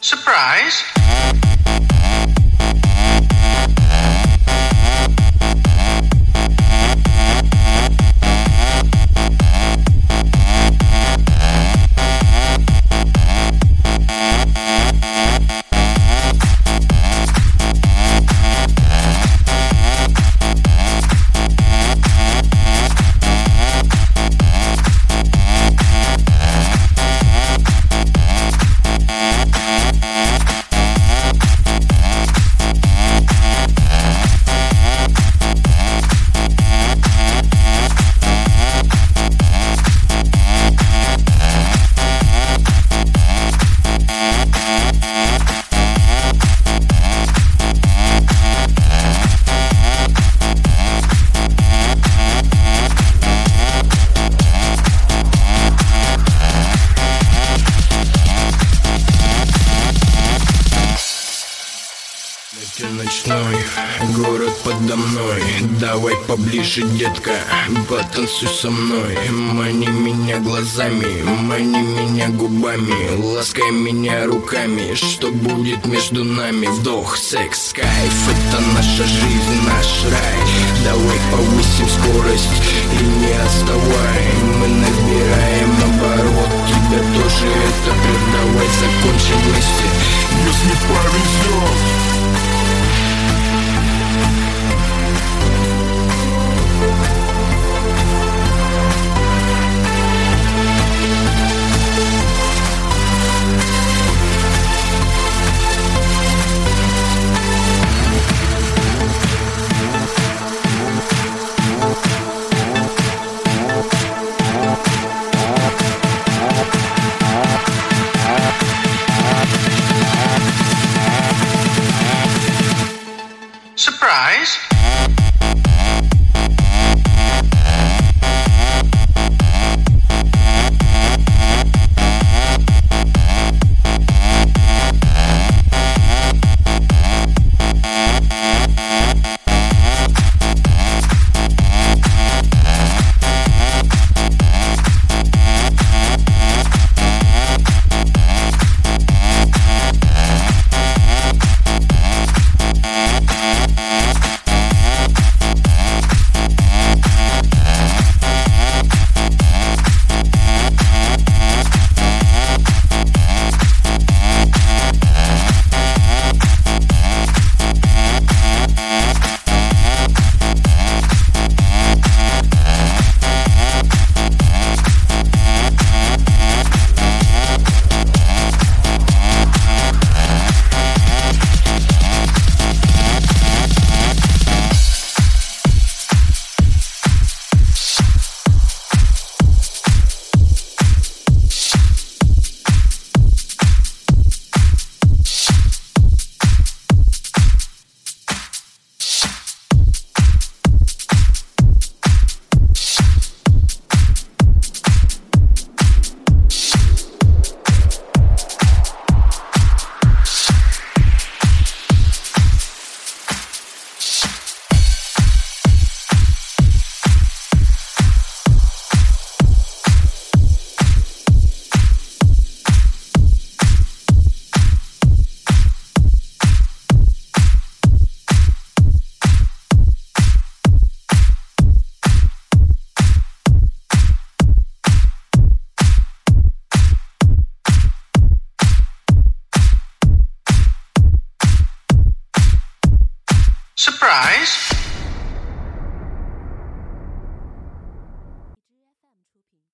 Surprise? Ты ночной, город подо мной. Давай поближе, детка, потанцуй со мной. Мани меня глазами, мани меня губами. Ласкай меня руками, что будет между нами? Вдох, секс, кайф, это наша жизнь, наш рай. Давай повысим скорость и не отставай. Мы набираем оборот, тебя тоже это прет Давай закончим вместе, если повезет mais. Surprise?